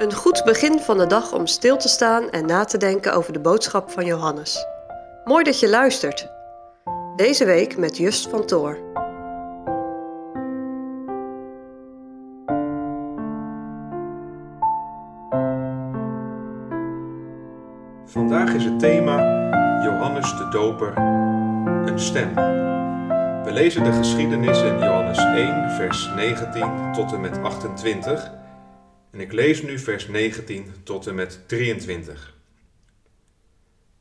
Een goed begin van de dag om stil te staan en na te denken over de boodschap van Johannes. Mooi dat je luistert. Deze week met Just van Toor. Vandaag is het thema Johannes de Doper, een stem. We lezen de geschiedenis in Johannes 1, vers 19 tot en met 28. En ik lees nu vers 19 tot en met 23.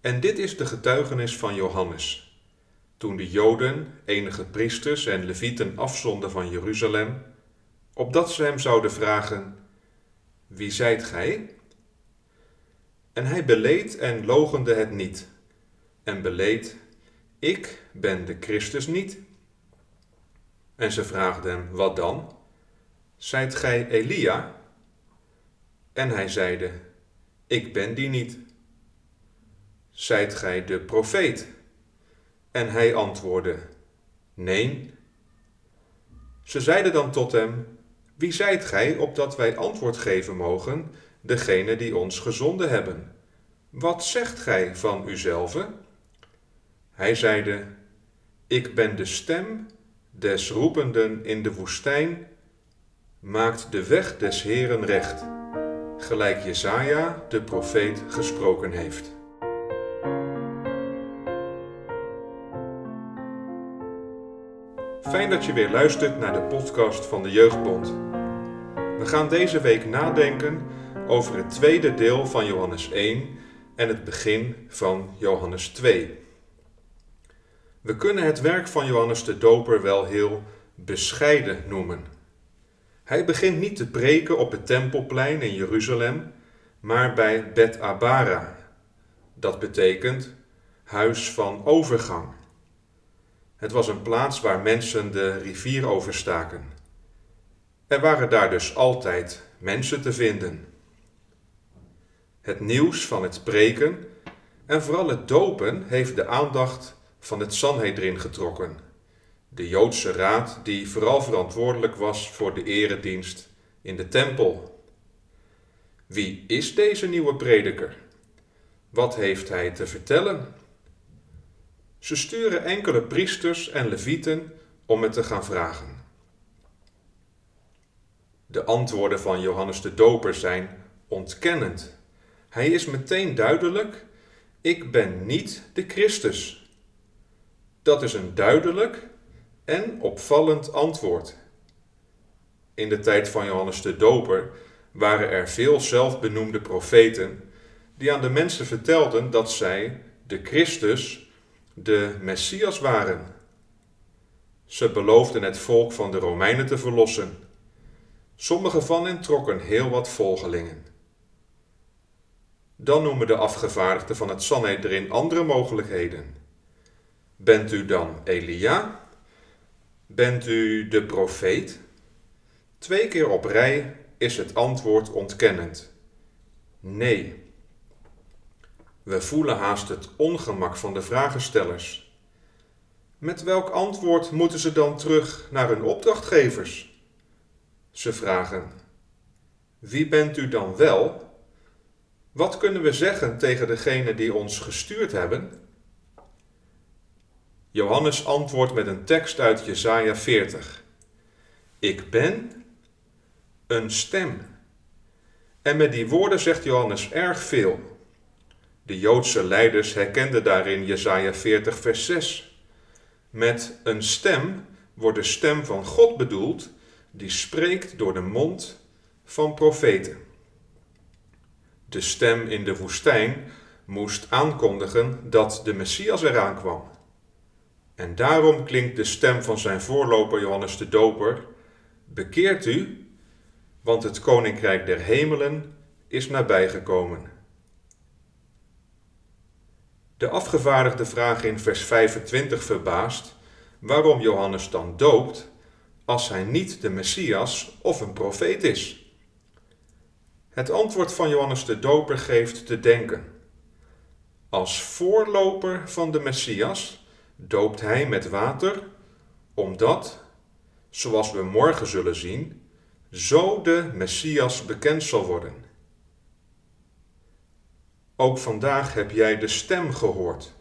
En dit is de getuigenis van Johannes. Toen de Joden, enige priesters en levieten afzonden van Jeruzalem, opdat ze hem zouden vragen: Wie zijt gij? En hij beleed en logende het niet, en beleed: Ik ben de Christus niet. En ze vraagden hem: Wat dan? Zijt gij Elia? En hij zeide: Ik ben die niet. Zijt gij de profeet? En hij antwoordde: Nee. Ze zeiden dan tot hem: Wie zijt gij, opdat wij antwoord geven mogen, degene die ons gezonden hebben? Wat zegt gij van uzelve? Hij zeide: Ik ben de stem des roependen in de woestijn, maakt de weg des Heren recht, gelijk Jesaja de profeet gesproken heeft. Fijn dat je weer luistert naar de podcast van de Jeugdbond. We gaan deze week nadenken over het tweede deel van Johannes 1 en het begin van Johannes 2. We kunnen het werk van Johannes de Doper wel heel bescheiden noemen. Hij begint niet te preken op het tempelplein in Jeruzalem, maar bij Bet Abara. Dat betekent huis van overgang. Het was een plaats waar mensen de rivier overstaken. Er waren daar dus altijd mensen te vinden. Het nieuws van het preken en vooral het dopen heeft de aandacht van het Sanhedrin getrokken. De Joodse raad die vooral verantwoordelijk was voor de eredienst in de tempel. Wie is deze nieuwe prediker? Wat heeft hij te vertellen? Ze sturen enkele priesters en levieten om het te gaan vragen. De antwoorden van Johannes de Doper zijn ontkennend. Hij is meteen duidelijk: Ik ben niet de Christus. Dat is een duidelijk en opvallend antwoord. In de tijd van Johannes de Doper waren er veel zelfbenoemde profeten die aan de mensen vertelden dat zij de Christus de Messias waren. Ze beloofden het volk van de Romeinen te verlossen. Sommige van hen trokken heel wat volgelingen. Dan noemen de afgevaardigden van het Sanhedrin andere mogelijkheden. Bent u dan Elia? Bent u de profeet? Twee keer op rij is het antwoord ontkennend. Nee. We voelen haast het ongemak van de vragenstellers. Met welk antwoord moeten ze dan terug naar hun opdrachtgevers? Ze vragen: Wie bent u dan wel? Wat kunnen we zeggen tegen degene die ons gestuurd hebben? Johannes antwoordt met een tekst uit Jesaja 40. Ik ben een stem. En met die woorden zegt Johannes erg veel. De Joodse leiders herkenden daarin Jesaja 40 vers 6. Met een stem wordt de stem van God bedoeld, die spreekt door de mond van profeten. De stem in de woestijn moest aankondigen dat de Messias eraan kwam. En daarom klinkt de stem van zijn voorloper Johannes de Doper: Bekeert u, want het koninkrijk der hemelen is nabijgekomen. De afgevaardigde vraag in vers 25 verbaast waarom Johannes dan doopt als hij niet de Messias of een profeet is. Het antwoord van Johannes de Doper geeft te denken. Als voorloper van de Messias doopt hij met water, omdat, zoals we morgen zullen zien, zo de Messias bekend zal worden. Ook vandaag heb jij de stem gehoord.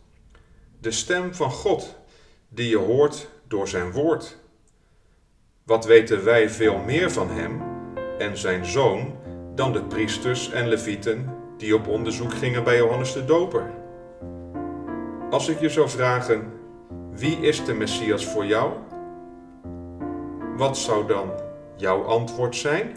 De stem van God, die je hoort door zijn woord. Wat weten wij veel meer van hem en zijn zoon dan de priesters en levieten die op onderzoek gingen bij Johannes de Doper? Als ik je zou vragen, wie is de Messias voor jou? Wat zou dan jouw antwoord zijn?